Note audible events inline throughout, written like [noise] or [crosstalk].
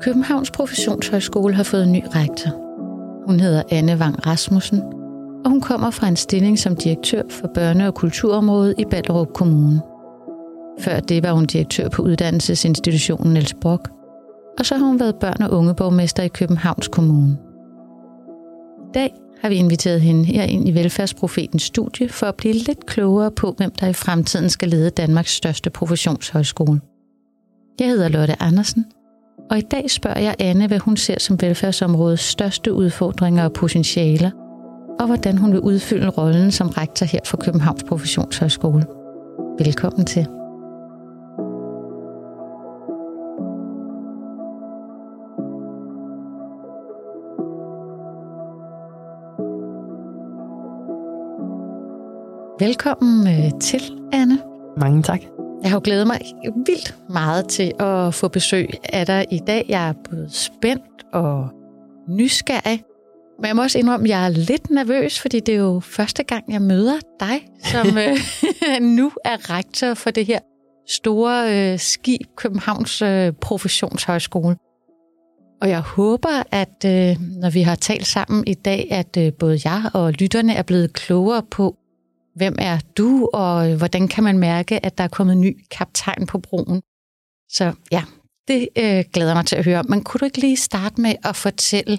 Københavns Professionshøjskole har fået en ny rektor. Hun hedder Anne Wang Rasmussen, og hun kommer fra en stilling som direktør for børne- og kulturområdet i Ballerup Kommune. Før det var hun direktør på uddannelsesinstitutionen Niels Brock, og så har hun været børn- og ungeborgmester i Københavns Kommune. I dag har vi inviteret hende her ind i Velfærdsprofetens studie for at blive lidt klogere på, hvem der i fremtiden skal lede Danmarks største professionshøjskole. Jeg hedder Lotte Andersen, og i dag spørger jeg Anne, hvad hun ser som velfærdsområdets største udfordringer og potentialer, og hvordan hun vil udfylde rollen som rektor her for Københavns Professionshøjskole. Velkommen til. Velkommen øh, til, Anne. Mange tak. Jeg har jo glædet mig vildt meget til at få besøg af dig i dag. Jeg er både spændt og nysgerrig. Men jeg må også indrømme, at jeg er lidt nervøs, fordi det er jo første gang, jeg møder dig, som [laughs] øh, [laughs] nu er rektor for det her store øh, skib, Københavns øh, Professionshøjskole. Og jeg håber, at øh, når vi har talt sammen i dag, at øh, både jeg og lytterne er blevet klogere på, hvem er du, og hvordan kan man mærke, at der er kommet ny kaptajn på broen. Så ja, det øh, glæder mig til at høre. Men kunne du ikke lige starte med at fortælle,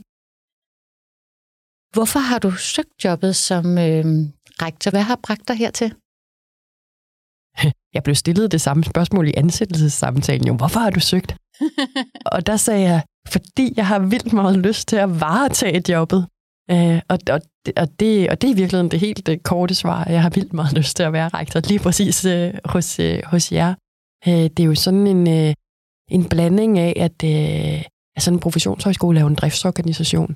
hvorfor har du søgt jobbet som øh, rektor? Hvad har bragt dig hertil? [laughs] Jeg blev stillet det samme spørgsmål i ansættelsessamtalen. Jo, hvorfor har du søgt? [laughs] og der sagde jeg, fordi jeg har vildt meget lyst til at varetage jobbet. Øh, og, og, og, det, og det er i virkeligheden det helt øh, korte svar. Jeg har vildt meget [laughs] lyst til at være rektor lige præcis øh, hos, øh, hos jer. Øh, det er jo sådan en, øh, en blanding af, at øh, sådan en professionshøjskole er jo en driftsorganisation,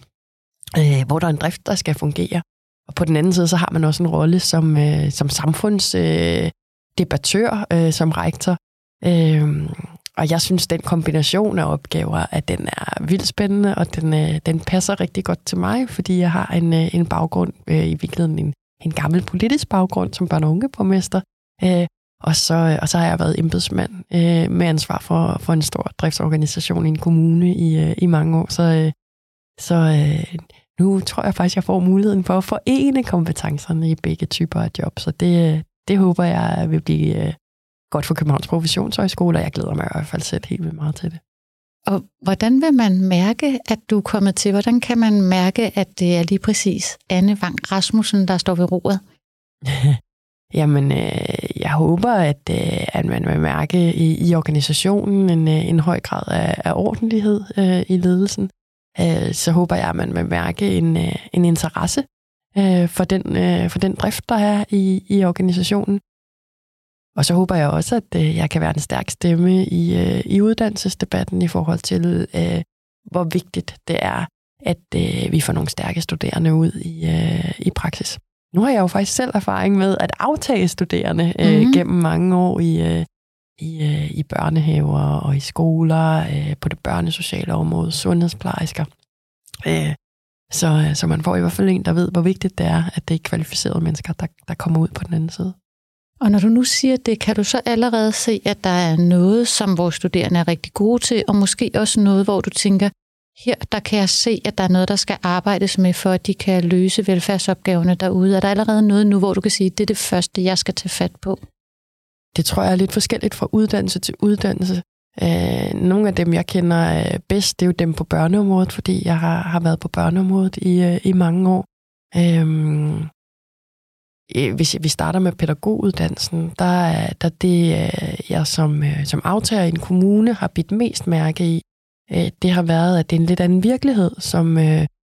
øh, hvor der er en drift, der skal fungere. Og på den anden side, så har man også en rolle som, øh, som samfundsdebattør, øh, øh, som rektor. Øh, og jeg synes, den kombination af opgaver, at den er vildt spændende, og den, øh, den passer rigtig godt til mig, fordi jeg har en, øh, en baggrund, øh, i virkeligheden en, en gammel politisk baggrund som børne- og ungeborgmester, øh, og, så, øh, og så har jeg været embedsmand øh, med ansvar for, for en stor driftsorganisation i en kommune i, øh, i mange år. Så, øh, så øh, nu tror jeg faktisk, jeg får muligheden for at forene kompetencerne i begge typer af job. Så det, øh, det håber jeg vil blive øh, godt for Københavns Professionshøjskole, og jeg glæder mig i hvert fald selv helt vildt meget til det. Og hvordan vil man mærke, at du er kommet til? Hvordan kan man mærke, at det er lige præcis Anne Wang Rasmussen, der står ved roret? [laughs] Jamen, øh, jeg håber, at, øh, at man vil mærke i, i organisationen en, øh, en høj grad af, af ordentlighed øh, i ledelsen. Øh, så håber jeg, at man vil mærke en, øh, en interesse øh, for, den, øh, for den drift, der er i, i organisationen. Og så håber jeg også, at øh, jeg kan være en stærk stemme i, øh, i uddannelsesdebatten i forhold til, øh, hvor vigtigt det er, at øh, vi får nogle stærke studerende ud i, øh, i praksis. Nu har jeg jo faktisk selv erfaring med at aftage studerende øh, mm-hmm. gennem mange år i, øh, i, øh, i børnehaver og i skoler, øh, på det børnesociale område, sundhedsplejersker. Øh, så, så man får i hvert fald en, der ved, hvor vigtigt det er, at det er kvalificerede mennesker, der, der kommer ud på den anden side. Og når du nu siger det, kan du så allerede se, at der er noget, som vores studerende er rigtig gode til, og måske også noget, hvor du tænker, her der kan jeg se, at der er noget, der skal arbejdes med, for at de kan løse velfærdsopgaverne derude. Er der allerede noget nu, hvor du kan sige, at det er det første, jeg skal tage fat på? Det tror jeg er lidt forskelligt fra uddannelse til uddannelse. Øh, nogle af dem, jeg kender øh, bedst, det er jo dem på børneområdet, fordi jeg har, har været på børneområdet i, øh, i mange år. Øh, Øh, Øh, hvis vi starter med pædagoguddannelsen, der er der det, øh, jeg som, øh, som aftager i en kommune har bidt mest mærke i, det har været, at det er en lidt anden virkelighed, som,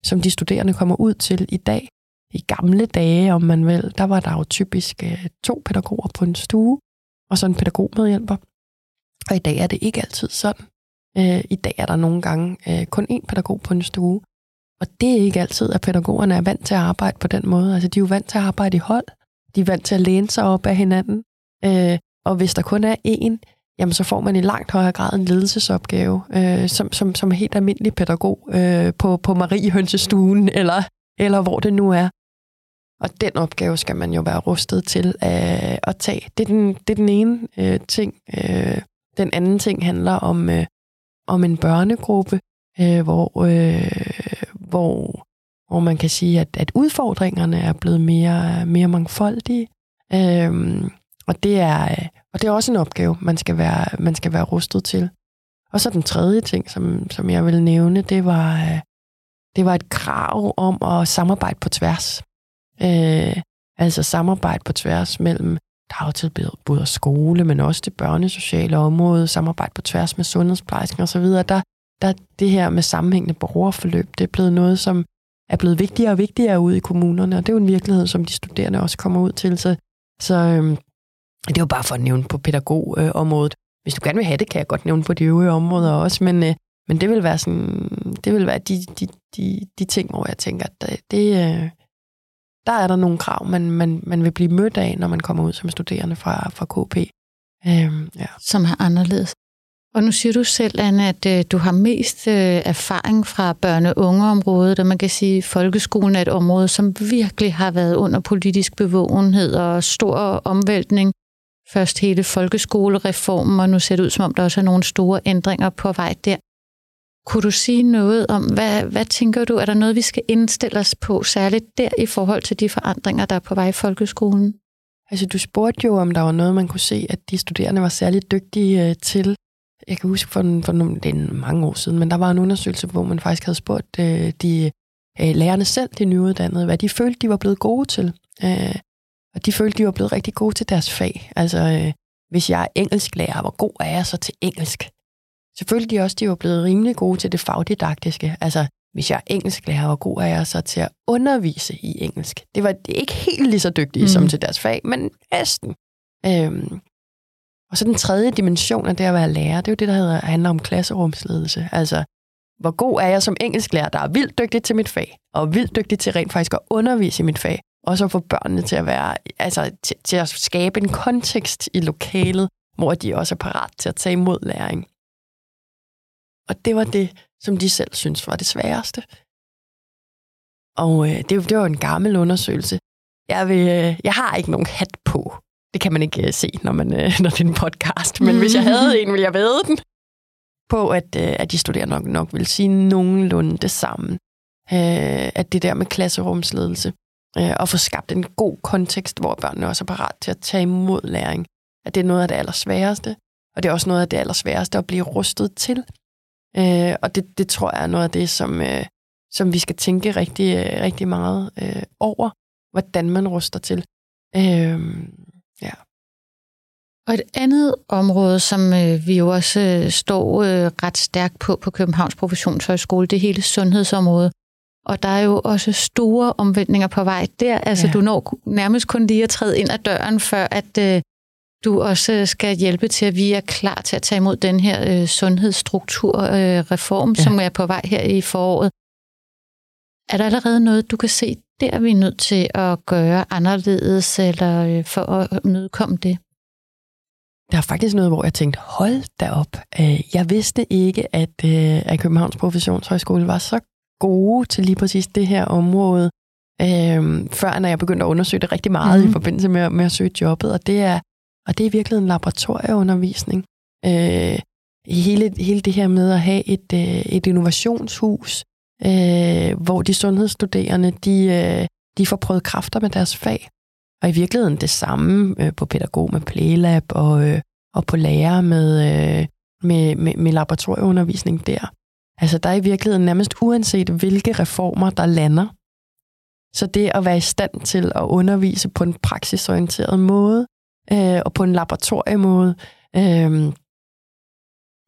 som de studerende kommer ud til i dag. I gamle dage, om man vil, der var der jo typisk to pædagoger på en stue, og så en pædagogmedhjælper. Og i dag er det ikke altid sådan. I dag er der nogle gange kun én pædagog på en stue, og det er ikke altid, at pædagogerne er vant til at arbejde på den måde. Altså, de er jo vant til at arbejde i hold. De er vant til at læne sig op af hinanden. Øh, og hvis der kun er én, jamen så får man i langt højere grad en ledelsesopgave, øh, som, som, som helt almindelig pædagog øh, på, på Mariehønsestuen, [laughs] eller, eller hvor det nu er. Og den opgave skal man jo være rustet til at, at tage. Det er den, det er den ene øh, ting. Øh, den anden ting handler om, øh, om en børnegruppe, øh, hvor, øh, hvor, hvor man kan sige, at, at udfordringerne er blevet mere, mere mangfoldige. Øhm, og, det er, og det er også en opgave, man skal være, man skal være rustet til. Og så den tredje ting, som, som jeg vil nævne, det var, øh, det var et krav om at samarbejde på tværs. Øh, altså samarbejde på tværs mellem dagtilbud skole, men også det børnesociale område, samarbejde på tværs med sundhedsplejersken osv. Der, der det her med sammenhængende borgerforløb, det er blevet noget, som er blevet vigtigere og vigtigere ude i kommunerne, og det er jo en virkelighed, som de studerende også kommer ud til. Så, så øhm, det er jo bare for at nævne på pædagogområdet. Hvis du gerne vil have det, kan jeg godt nævne på de øvrige områder også, men, øh, men det vil være, sådan, det vil være de, de, de, de ting, hvor jeg tænker, at det, det, øh, der er der nogle krav, man, man, man vil blive mødt af, når man kommer ud som studerende fra, fra KP. Øhm, ja. Som er anderledes. Og nu siger du selv, Anne, at øh, du har mest øh, erfaring fra børne- og ungeområdet, og man kan sige, at folkeskolen er et område, som virkelig har været under politisk bevågenhed og stor omvæltning. Først hele folkeskolereformen, og nu ser det ud, som om der også er nogle store ændringer på vej der. Kunne du sige noget om, hvad, hvad tænker du, er der noget, vi skal indstille os på, særligt der i forhold til de forandringer, der er på vej i folkeskolen? Altså, du spurgte jo, om der var noget, man kunne se, at de studerende var særligt dygtige øh, til. Jeg kan huske for, for nogle, det er mange år siden, men der var en undersøgelse, hvor man faktisk havde spurgt øh, de øh, lærerne selv, de nyuddannede, hvad de følte, de var blevet gode til. Øh, og de følte, de var blevet rigtig gode til deres fag. Altså, øh, hvis jeg er engelsklærer, hvor god er jeg så til engelsk? Selvfølgelig de også, de var blevet rimelig gode til det fagdidaktiske. Altså, hvis jeg er engelsklærer, hvor god er jeg så til at undervise i engelsk? Det var ikke helt lige så dygtige mm. som til deres fag, men næsten. Øhm, og så den tredje dimension af det at være lærer, det er jo det, der hedder, handler om klasserumsledelse. Altså, hvor god er jeg som engelsklærer, der er vildt dygtig til mit fag, og vildt dygtig til rent faktisk at undervise i mit fag, og så få børnene til at være, altså til, til at skabe en kontekst i lokalet, hvor de også er parat til at tage imod læring. Og det var det, som de selv synes var det sværeste. Og øh, det, det var en gammel undersøgelse. Jeg, vil, øh, jeg har ikke nogen hat på. Det kan man ikke øh, se, når, man, øh, [laughs] når det er en podcast. Men mm. hvis jeg havde en, ville jeg væde den på, at, øh, at de studerende nok, nok vil sige nogenlunde det samme. Øh, at det der med klasserumsledelse, øh, og få skabt en god kontekst, hvor børnene også er parat til at tage imod læring, at det er noget af det allersværeste. Og det er også noget af det allersværeste at blive rustet til. Øh, og det, det tror jeg er noget af det, som, øh, som vi skal tænke rigtig, øh, rigtig meget øh, over, hvordan man ruster til. Øh. Og et andet område, som øh, vi jo også øh, står øh, ret stærkt på på Københavns Professionshøjskole, det hele sundhedsområdet. Og der er jo også store omvæltninger på vej der. Altså, ja. du når nærmest kun lige at træde ind ad døren, før at øh, du også skal hjælpe til, at vi er klar til at tage imod den her øh, sundhedsstrukturreform, øh, ja. som er på vej her i foråret. Er der allerede noget, du kan se, der vi er nødt til at gøre anderledes, eller øh, for at mødekomme det? Der er faktisk noget, hvor jeg tænkte, hold da op. Øh, jeg vidste ikke, at, øh, at Københavns Professionshøjskole var så gode til lige præcis det her område, øh, før når jeg begyndte at undersøge det rigtig meget mm. i forbindelse med, med at søge jobbet. Og det er, og det er virkelig en laboratorieundervisning. Øh, hele, hele det her med at have et, øh, et innovationshus, øh, hvor de sundhedsstuderende, de, øh, de får prøvet kræfter med deres fag. Og i virkeligheden det samme øh, på pædagog med Playlab og, øh, og på lærer med, øh, med, med, med laboratorieundervisning der. Altså der er i virkeligheden nærmest uanset hvilke reformer, der lander. Så det at være i stand til at undervise på en praksisorienteret måde, øh, og på en laboratoriemåde. Øh,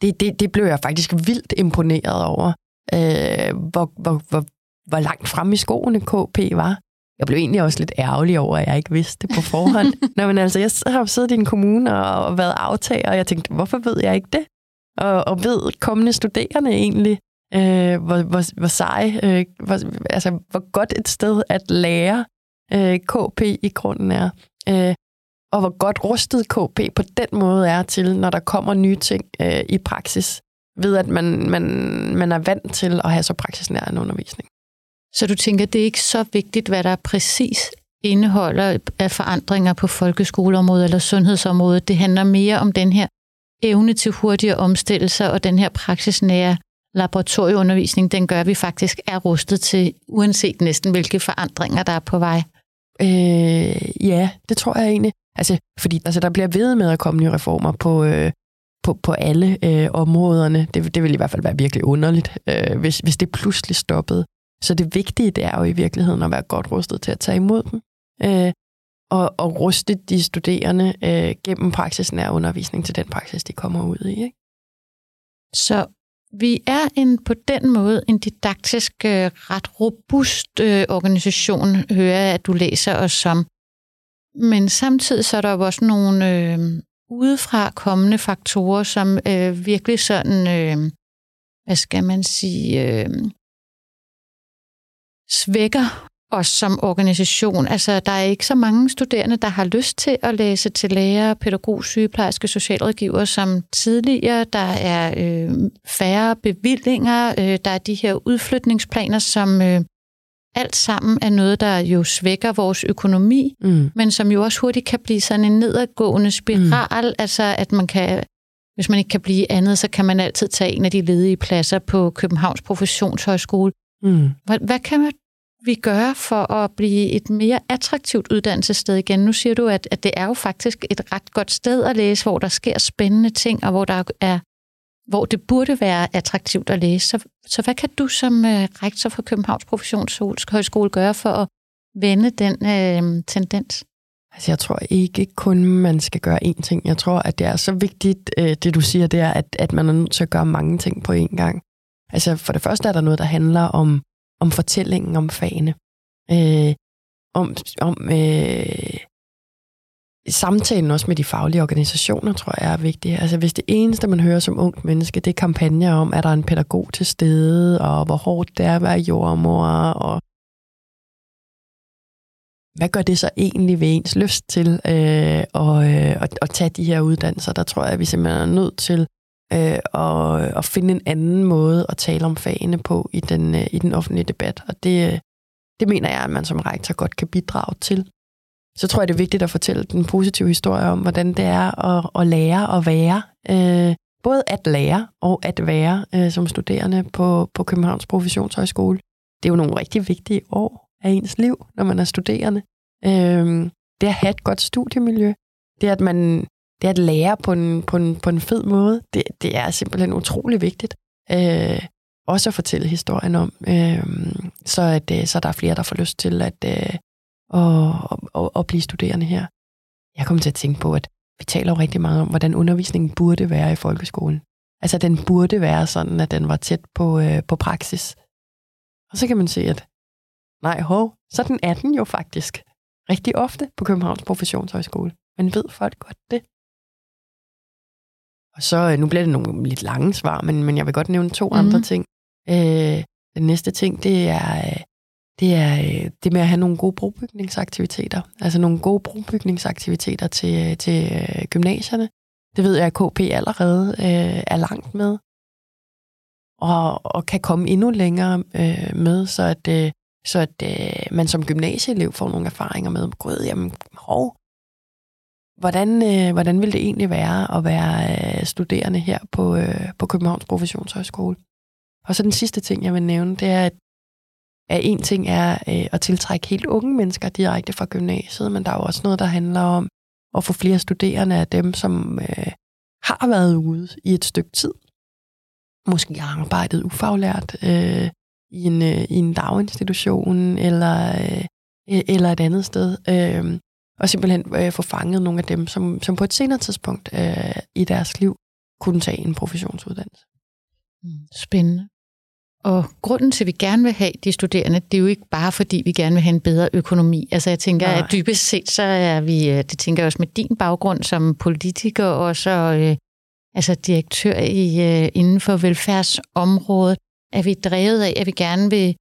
det, det, det blev jeg faktisk vildt imponeret over, øh, hvor, hvor, hvor, hvor langt frem i skoene KP var. Jeg blev egentlig også lidt ærgerlig over, at jeg ikke vidste det på forhånd. [laughs] Nå, men altså, jeg har siddet i en kommune og været aftager, og jeg tænkte, hvorfor ved jeg ikke det? Og, og ved kommende studerende egentlig, øh, hvor, hvor, hvor sej, øh, hvor, altså, hvor godt et sted at lære øh, KP i grunden er. Øh, og hvor godt rustet KP på den måde er til, når der kommer nye ting øh, i praksis, ved at man, man, man er vant til at have så praksisnær en undervisning. Så du tænker, det er ikke så vigtigt, hvad der præcis indeholder af forandringer på folkeskoleområdet eller sundhedsområdet. Det handler mere om den her evne til hurtige omstillelser og den her praksisnære laboratorieundervisning, den gør, at vi faktisk er rustet til, uanset næsten hvilke forandringer, der er på vej. Øh, ja, det tror jeg egentlig. Altså, fordi altså, der bliver ved med at komme nye reformer på, øh, på, på alle øh, områderne. Det, det vil i hvert fald være virkelig underligt, øh, hvis, hvis det pludselig stoppede. Så det vigtige, det er jo i virkeligheden at være godt rustet til at tage imod dem. Øh, og, og ruste de studerende øh, gennem praksisnær undervisning til den praksis, de kommer ud i. Ikke? Så vi er en på den måde en didaktisk øh, ret robust øh, organisation, hører jeg, at du læser os som. Men samtidig så er der jo også nogle øh, udefra kommende faktorer, som øh, virkelig sådan, øh, hvad skal man sige, øh, svækker os som organisation. Altså, der er ikke så mange studerende, der har lyst til at læse til lærer, pædagog, sygeplejerske, socialrådgiver som tidligere. Der er øh, færre bevillinger. Øh, der er de her udflytningsplaner, som øh, alt sammen er noget, der jo svækker vores økonomi, mm. men som jo også hurtigt kan blive sådan en nedadgående spiral. Mm. Altså, at man kan hvis man ikke kan blive andet, så kan man altid tage en af de ledige pladser på Københavns Professionshøjskole. Mm. Hvad, hvad kan vi gøre for at blive et mere attraktivt uddannelsessted igen? Nu siger du, at, at det er jo faktisk et ret godt sted at læse, hvor der sker spændende ting, og hvor der er hvor det burde være attraktivt at læse. Så, så hvad kan du som uh, rektor for Københavns Professionshøjskole gøre for at vende den uh, tendens? Altså, jeg tror ikke kun, man skal gøre én ting. Jeg tror, at det er så vigtigt, uh, det du siger, det er, at, at man er nødt til at gøre mange ting på én gang. Altså, for det første er der noget, der handler om om fortællingen om fagene. Øh, om om øh, samtalen også med de faglige organisationer, tror jeg er vigtigt. Altså hvis det eneste, man hører som ungt menneske, det er kampagner om, at der er en pædagog til stede, og hvor hårdt det er at være jordmor, og hvad gør det så egentlig ved ens lyst til øh, at, øh, at, at tage de her uddannelser? Der tror jeg, at vi simpelthen er nødt til øh, og, og finde en anden måde at tale om fagene på i den, øh, i den offentlige debat. Og det, øh, det mener jeg, at man som rektor godt kan bidrage til. Så tror jeg, det er vigtigt at fortælle den positive historie om, hvordan det er at, at lære og være. Øh, både at lære og at være øh, som studerende på, på Københavns Professionshøjskole. Det er jo nogle rigtig vigtige år af ens liv, når man er studerende. Øh, det at have et godt studiemiljø. Det at man det at lære på en, på en, på en fed måde, det, det er simpelthen utrolig vigtigt. Øh, også at fortælle historien om, øh, så, at, øh, så der er flere, der får lyst til at, øh, at, at, at blive studerende her. Jeg kommer til at tænke på, at vi taler jo rigtig meget om, hvordan undervisningen burde være i folkeskolen. Altså, den burde være sådan, at den var tæt på, øh, på praksis. Og så kan man se, at nej, hov, sådan er den jo faktisk rigtig ofte på Københavns Professionshøjskole. Men ved folk godt det? Og så, øh, nu bliver det nogle lidt lange svar, men, men jeg vil godt nævne to mm. andre ting. Øh, den næste ting, det er, øh, det er øh, det med at have nogle gode brobygningsaktiviteter. Altså nogle gode brobygningsaktiviteter til, til gymnasierne. Det ved jeg, at KP allerede øh, er langt med. Og, og kan komme endnu længere øh, med, så at, øh, så at øh, man som gymnasieelev får nogle erfaringer med, gud, jamen, hov, Hvordan, øh, hvordan vil det egentlig være at være øh, studerende her på, øh, på Københavns Professionshøjskole? Og så den sidste ting, jeg vil nævne, det er, at, at en ting er øh, at tiltrække helt unge mennesker direkte fra gymnasiet, men der er jo også noget, der handler om at få flere studerende af dem, som øh, har været ude i et stykke tid. Måske har arbejdet ufaglært øh, i, en, øh, i en daginstitution eller, øh, e-, eller et andet sted. Øh, og simpelthen øh, få fanget nogle af dem, som, som på et senere tidspunkt øh, i deres liv kunne tage en professionsuddannelse. Mm, spændende. Og grunden til, at vi gerne vil have de studerende, det er jo ikke bare, fordi vi gerne vil have en bedre økonomi. Altså jeg tænker, Nej. at dybest set, så er vi, øh, det tænker jeg også med din baggrund som politiker, og så øh, altså direktør i, øh, inden for velfærdsområdet, er vi drevet af, at vi gerne vil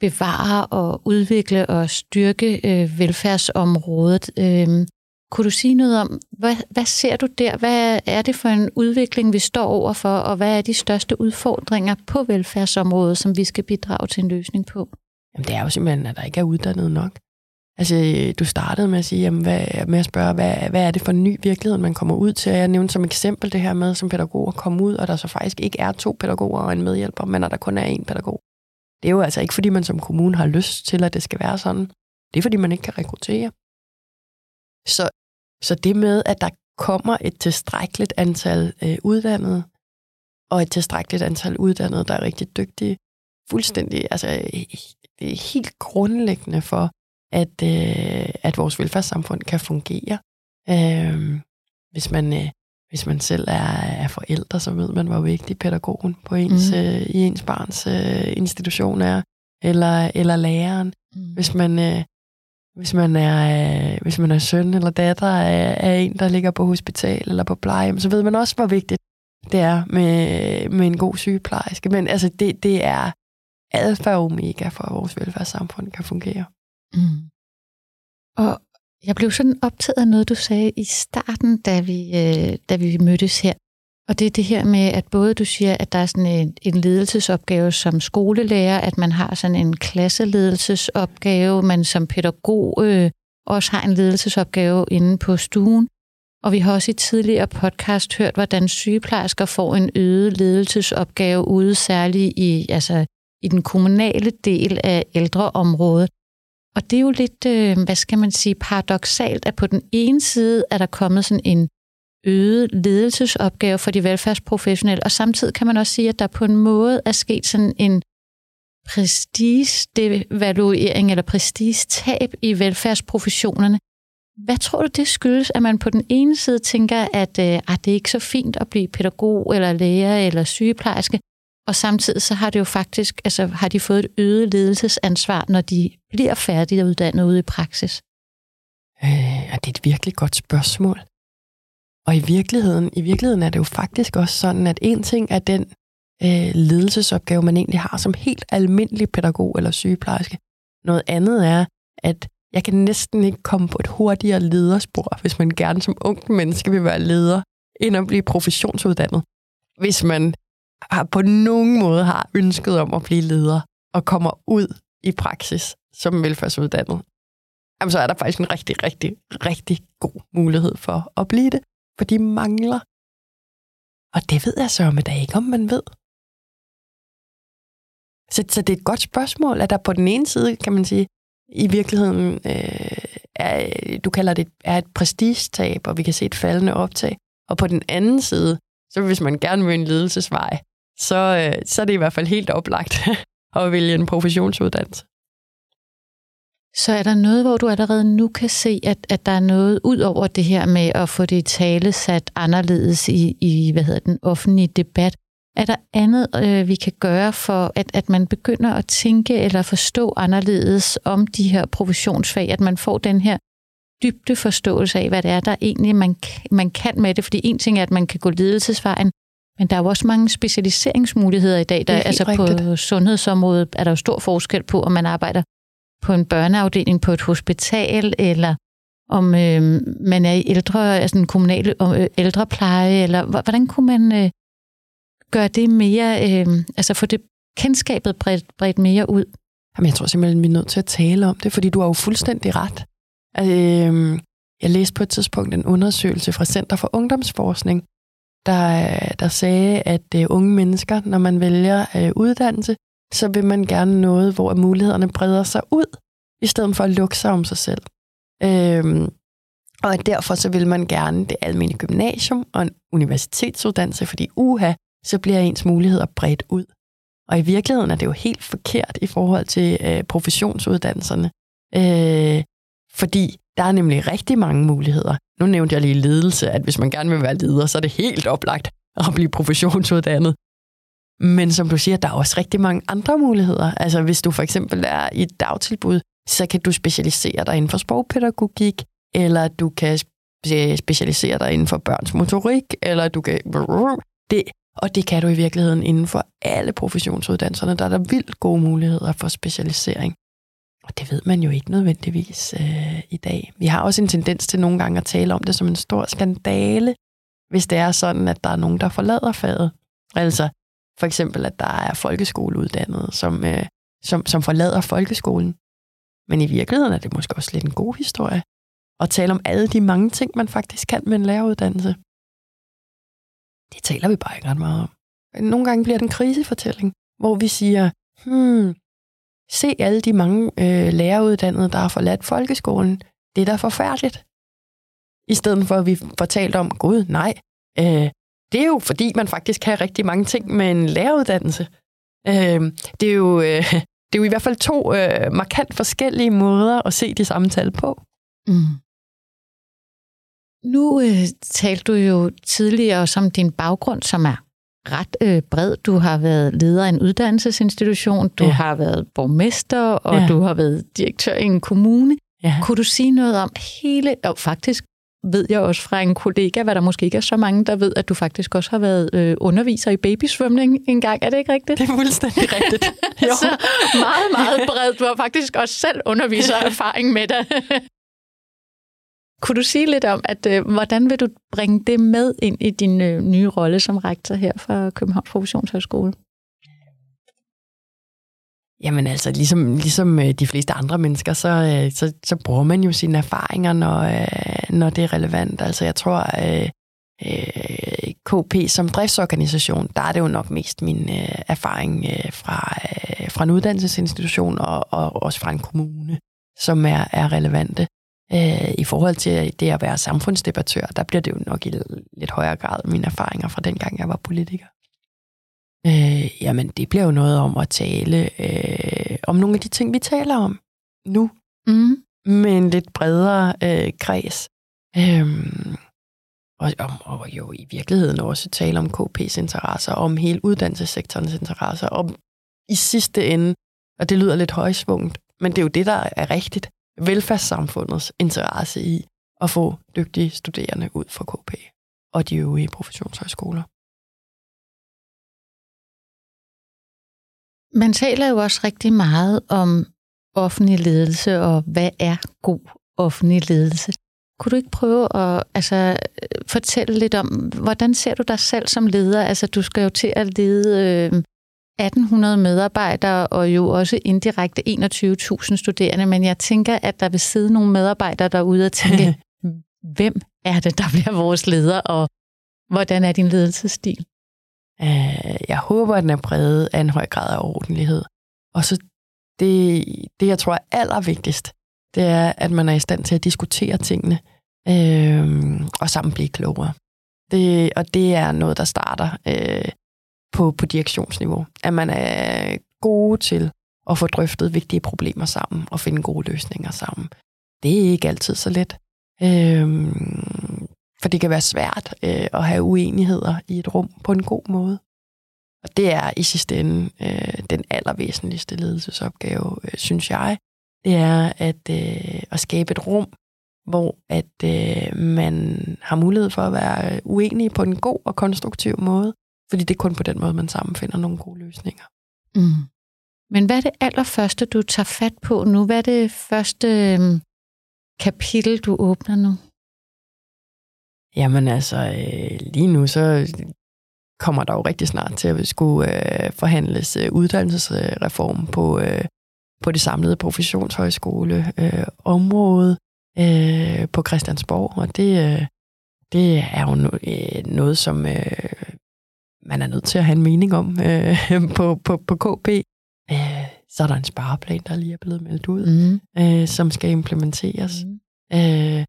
bevare og udvikle og styrke øh, velfærdsområdet. Øh, kunne du sige noget om, hvad, hvad ser du der? Hvad er det for en udvikling, vi står overfor, og hvad er de største udfordringer på velfærdsområdet, som vi skal bidrage til en løsning på? Jamen, det er jo simpelthen, at der ikke er uddannet nok. Altså, du startede med at sige, jamen, hvad, med at spørge, hvad, hvad er det for en ny virkelighed, man kommer ud til? Jeg nævnte som eksempel det her med, som pædagoger komme ud, og der så faktisk ikke er to pædagoger og en medhjælper, men at der kun er én pædagog. Det er jo altså ikke, fordi man som kommune har lyst til, at det skal være sådan. Det er, fordi man ikke kan rekruttere. Så, så det med, at der kommer et tilstrækkeligt antal øh, uddannede, og et tilstrækkeligt antal uddannede, der er rigtig dygtige, fuldstændig, altså det er helt grundlæggende for, at, øh, at vores velfærdssamfund kan fungere. Øh, hvis, man, øh, hvis man selv er, er forældre, så ved man, hvor vigtig pædagogen på ens, mm. øh, i ens barns øh, institution er, eller, eller læreren. Mm. Hvis man... Øh, hvis man er øh, hvis man er søn eller datter af, af en, der ligger på hospital eller på plejehjem, så ved man også, hvor vigtigt det er med, med en god sygeplejerske. Men altså, det, det er alfa og omega for, at vores velfærdssamfund kan fungere. Mm. Og jeg blev sådan optaget af noget, du sagde i starten, da vi, øh, da vi mødtes her. Og det er det her med, at både du siger, at der er sådan en, en ledelsesopgave som skolelærer, at man har sådan en klasseledelsesopgave, man som pædagog øh, også har en ledelsesopgave inde på stuen. Og vi har også i tidligere podcast hørt, hvordan sygeplejersker får en øget ledelsesopgave ude, særligt i, altså, i den kommunale del af ældreområdet. Og det er jo lidt, øh, hvad skal man sige, paradoxalt, at på den ene side er der kommet sådan en øget ledelsesopgave for de velfærdsprofessionelle, og samtidig kan man også sige, at der på en måde er sket sådan en prestigedevaluering eller prestigetab i velfærdsprofessionerne. Hvad tror du, det skyldes, at man på den ene side tænker, at, øh, ah, det er ikke så fint at blive pædagog eller lærer eller sygeplejerske, og samtidig så har det jo faktisk, altså har de fået et øget ledelsesansvar, når de bliver færdige uddannet ude i praksis? Øh, det er et virkelig godt spørgsmål. Og i virkeligheden, i virkeligheden er det jo faktisk også sådan, at en ting er den øh, ledelsesopgave, man egentlig har som helt almindelig pædagog eller sygeplejerske. Noget andet er, at jeg kan næsten ikke komme på et hurtigere lederspor, hvis man gerne som ung menneske vil være leder, end at blive professionsuddannet. Hvis man har på nogen måde har ønsket om at blive leder og kommer ud i praksis som velfærdsuddannet, jamen så er der faktisk en rigtig, rigtig, rigtig god mulighed for at blive det, for de mangler. Og det ved jeg så med der ikke, om man ved. Så, så det er et godt spørgsmål, at der på den ene side, kan man sige, i virkeligheden øh, er, du kalder det er et prestigetab, og vi kan se et faldende optag. Og på den anden side, så hvis man gerne vil en ledelsesvej, så, øh, så er det i hvert fald helt oplagt [laughs] at vælge en professionsuddannelse. Så er der noget, hvor du allerede nu kan se, at, at der er noget ud over det her med at få det tale sat anderledes i, i hvad hedder den offentlige debat. Er der andet, øh, vi kan gøre for, at, at man begynder at tænke eller forstå anderledes om de her professionsfag, at man får den her dybde forståelse af, hvad det er, der egentlig man, man kan med det. Fordi en ting er, at man kan gå ledelsesvejen, men der er jo også mange specialiseringsmuligheder i dag. Der, altså rigtigt. på sundhedsområdet er der jo stor forskel på, om man arbejder på en børneafdeling på et hospital, eller om øh, man er i ældre, altså en kommunale øh, ældrepleje, eller hvordan kunne man øh, gøre det mere, øh, altså få det kendskabet bredt, bredt mere ud? Jamen, jeg tror simpelthen, vi er nødt til at tale om det, fordi du har jo fuldstændig ret. Øh, jeg læste på et tidspunkt en undersøgelse fra Center for Ungdomsforskning, der, der sagde, at øh, unge mennesker, når man vælger øh, uddannelse, så vil man gerne noget, hvor mulighederne breder sig ud, i stedet for at lukke sig om sig selv. Øhm, og derfor så vil man gerne det almindelige gymnasium og en universitetsuddannelse, fordi uha, så bliver ens muligheder bredt ud. Og i virkeligheden er det jo helt forkert i forhold til øh, professionsuddannelserne, øh, fordi der er nemlig rigtig mange muligheder. Nu nævnte jeg lige ledelse, at hvis man gerne vil være leder, så er det helt oplagt at blive professionsuddannet. Men som du siger, der er også rigtig mange andre muligheder. Altså hvis du for eksempel er i et dagtilbud, så kan du specialisere dig inden for sprogpædagogik, eller du kan øh, specialisere dig inden for børns motorik, eller du kan... Det, og det kan du i virkeligheden inden for alle professionsuddannelserne. Der er der vildt gode muligheder for specialisering. Og det ved man jo ikke nødvendigvis øh, i dag. Vi har også en tendens til nogle gange at tale om det som en stor skandale, hvis det er sådan, at der er nogen, der forlader faget. Altså for eksempel, at der er folkeskoleuddannede, som, øh, som, som forlader folkeskolen. Men i virkeligheden er det måske også lidt en god historie. At tale om alle de mange ting, man faktisk kan med en læreruddannelse. Det taler vi bare ikke ret meget om. Nogle gange bliver det en krisefortælling, hvor vi siger, hmm, se alle de mange øh, læreruddannede, der har forladt folkeskolen. Det er da forfærdeligt. I stedet for, at vi fortalte om, gud, nej, øh, det er jo fordi, man faktisk kan rigtig mange ting med en læreruddannelse. Øh, det, er jo, øh, [laughs] det er jo i hvert fald to øh, markant forskellige måder at se de samme tal på. Mm. Nu øh, talte du jo tidligere også om din baggrund, som er ret øh, bred. Du har været leder af en uddannelsesinstitution, du ja. har været borgmester, og ja. du har været direktør i en kommune. Ja. Kunne du sige noget om hele, og faktisk ved jeg også fra en kollega, hvad der måske ikke er så mange, der ved, at du faktisk også har været øh, underviser i babysvømning en gang. Er det ikke rigtigt? Det er fuldstændig [laughs] rigtigt. Jo. så meget, meget bredt. Du har faktisk også selv underviser erfaring med det. Kunne du sige lidt om, at øh, hvordan vil du bringe det med ind i din øh, nye rolle som rektor her for Københavns Professionshøjskole? Jamen altså, ligesom, ligesom øh, de fleste andre mennesker, så, øh, så, så bruger man jo sine erfaringer, når, øh, når det er relevant. Altså jeg tror, øh, øh, KP som driftsorganisation, der er det jo nok mest min øh, erfaring øh, fra, øh, fra en uddannelsesinstitution og, og også fra en kommune, som er, er relevante. Øh, I forhold til det at være samfundsdebattør, der bliver det jo nok i lidt højere grad mine erfaringer fra dengang, jeg var politiker. Øh, jamen, det bliver jo noget om at tale øh, om nogle af de ting, vi taler om nu, mm. med en lidt bredere øh, kreds. Øh, og, og, og jo i virkeligheden også tale om KP's interesser, om hele uddannelsessektorens interesser, og i sidste ende, og det lyder lidt højsvungt, men det er jo det, der er rigtigt, velfærdssamfundets interesse i at få dygtige studerende ud fra KP og de øvrige professionshøjskoler. Man taler jo også rigtig meget om offentlig ledelse, og hvad er god offentlig ledelse? Kunne du ikke prøve at altså, øh, fortælle lidt om, hvordan ser du dig selv som leder? Altså, du skal jo til at lede øh, 1800 medarbejdere, og jo også indirekte 21.000 studerende, men jeg tænker, at der vil sidde nogle medarbejdere derude og tænke, [laughs] hvem er det, der bliver vores leder, og hvordan er din ledelsesstil? Øh, jeg håber, at den er præget af en høj grad af ordentlighed. Og så det, det, jeg tror er allervigtigst, det er, at man er i stand til at diskutere tingene, øh, og sammen blive klogere. Det, og det er noget, der starter øh, på, på direktionsniveau. At man er gode til at få drøftet vigtige problemer sammen, og finde gode løsninger sammen. Det er ikke altid så let. Øhm, for det kan være svært øh, at have uenigheder i et rum på en god måde. Og det er i sidste ende øh, den allervæsentligste ledelsesopgave, øh, synes jeg. Det er at, øh, at skabe et rum, hvor at øh, man har mulighed for at være uenig på en god og konstruktiv måde. Fordi det er kun på den måde, man sammen finder nogle gode løsninger. Mm. Men hvad er det allerførste, du tager fat på nu? Hvad er det første øh, kapitel, du åbner nu? Jamen altså, øh, lige nu så kommer der jo rigtig snart til at skulle øh, forhandles øh, uddannelsesreform på, øh, på det samlede professionshøjskole øh, område øh, på Christiansborg, og det, øh, det er jo no, øh, noget, som øh, man er nødt til at have en mening om øh, [laughs] på, på, på KB. Øh, så er der en spareplan, der lige er blevet meldt ud, mm. øh, som skal implementeres. Mm. Øh,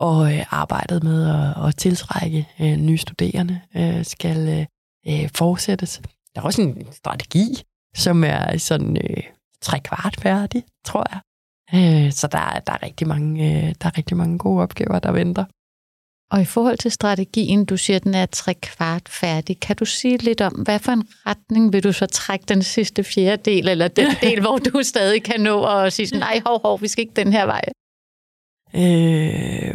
og øh, arbejdet med at, at tiltrække øh, nye studerende øh, skal øh, øh, fortsættes. Der er også en strategi, som er sådan øh, tre kvart færdig, tror jeg. Øh, så der, der, er rigtig mange, øh, der er rigtig mange gode opgaver, der venter. Og i forhold til strategien, du siger, den er tre kvart færdig. Kan du sige lidt om, hvad for en retning vil du så trække den sidste fjerde del, eller den [laughs] del, hvor du stadig kan nå at sige, nej, hov, hov, vi skal ikke den her vej? Øh,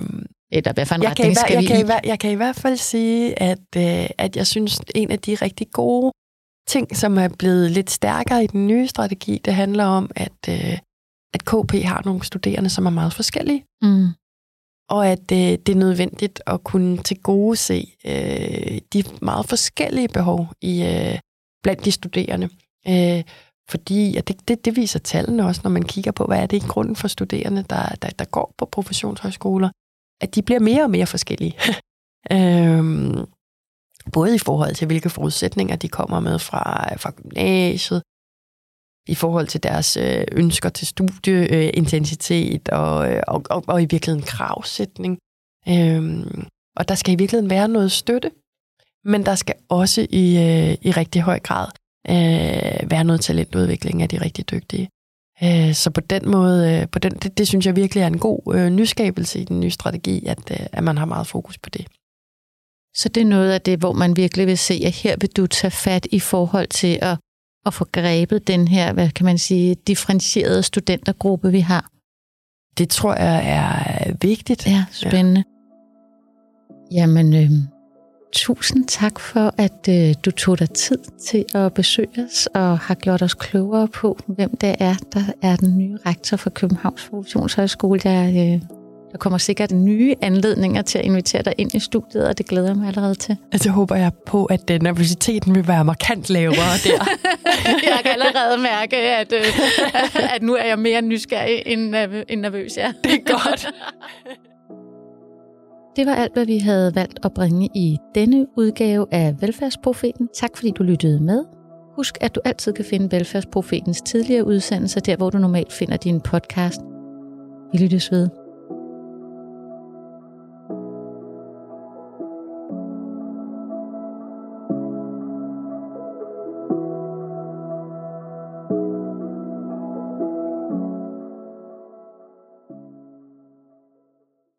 Eller hvad for en jeg retning kan skal jeg vi kan i? Jeg kan i hvert fald sige, at, øh, at jeg synes, en af de rigtig gode ting, som er blevet lidt stærkere i den nye strategi, det handler om, at, øh, at KP har nogle studerende, som er meget forskellige. Mm. Og at øh, det er nødvendigt at kunne til gode se øh, de meget forskellige behov i øh, blandt de studerende. Øh, Fordi at det, det, det viser tallene også, når man kigger på, hvad er det i grunden for studerende, der, der, der går på professionshøjskoler, at de bliver mere og mere forskellige. [laughs] øhm, både i forhold til, hvilke forudsætninger de kommer med fra, fra gymnasiet, i forhold til deres øh, ønsker til studieintensitet øh, og, øh, og, og, og i virkeligheden kravsætning. Øhm, og der skal i virkeligheden være noget støtte, men der skal også i, øh, i rigtig høj grad øh, være noget talentudvikling af de rigtig dygtige. Øh, så på den måde, øh, på den, det, det synes jeg virkelig er en god øh, nyskabelse i den nye strategi, at, øh, at man har meget fokus på det. Så det er noget af det, hvor man virkelig vil se, at her vil du tage fat i forhold til at, at få grebet den her, hvad kan man sige, differentierede studentergruppe, vi har. Det tror jeg er vigtigt. Ja, spændende. Ja. Jamen, øh, tusind tak for, at øh, du tog dig tid til at besøge os og har gjort os klogere på, hvem det er, der er den nye rektor for Københavns Professionshøjskole. Jeg øh, der kommer sikkert nye anledninger til at invitere dig ind i studiet, og det glæder jeg mig allerede til. Altså håber jeg på, at øh, nervøsiteten vil være markant lavere der. [laughs] jeg kan allerede mærke, at, øh, [laughs] at nu er jeg mere nysgerrig end, end nervøs. Ja. Det er godt. [laughs] Det var alt, hvad vi havde valgt at bringe i denne udgave af Velfærdsprofeten. Tak fordi du lyttede med. Husk, at du altid kan finde Velfærdsprofetens tidligere udsendelser der, hvor du normalt finder din podcast. Vi lyttes ved.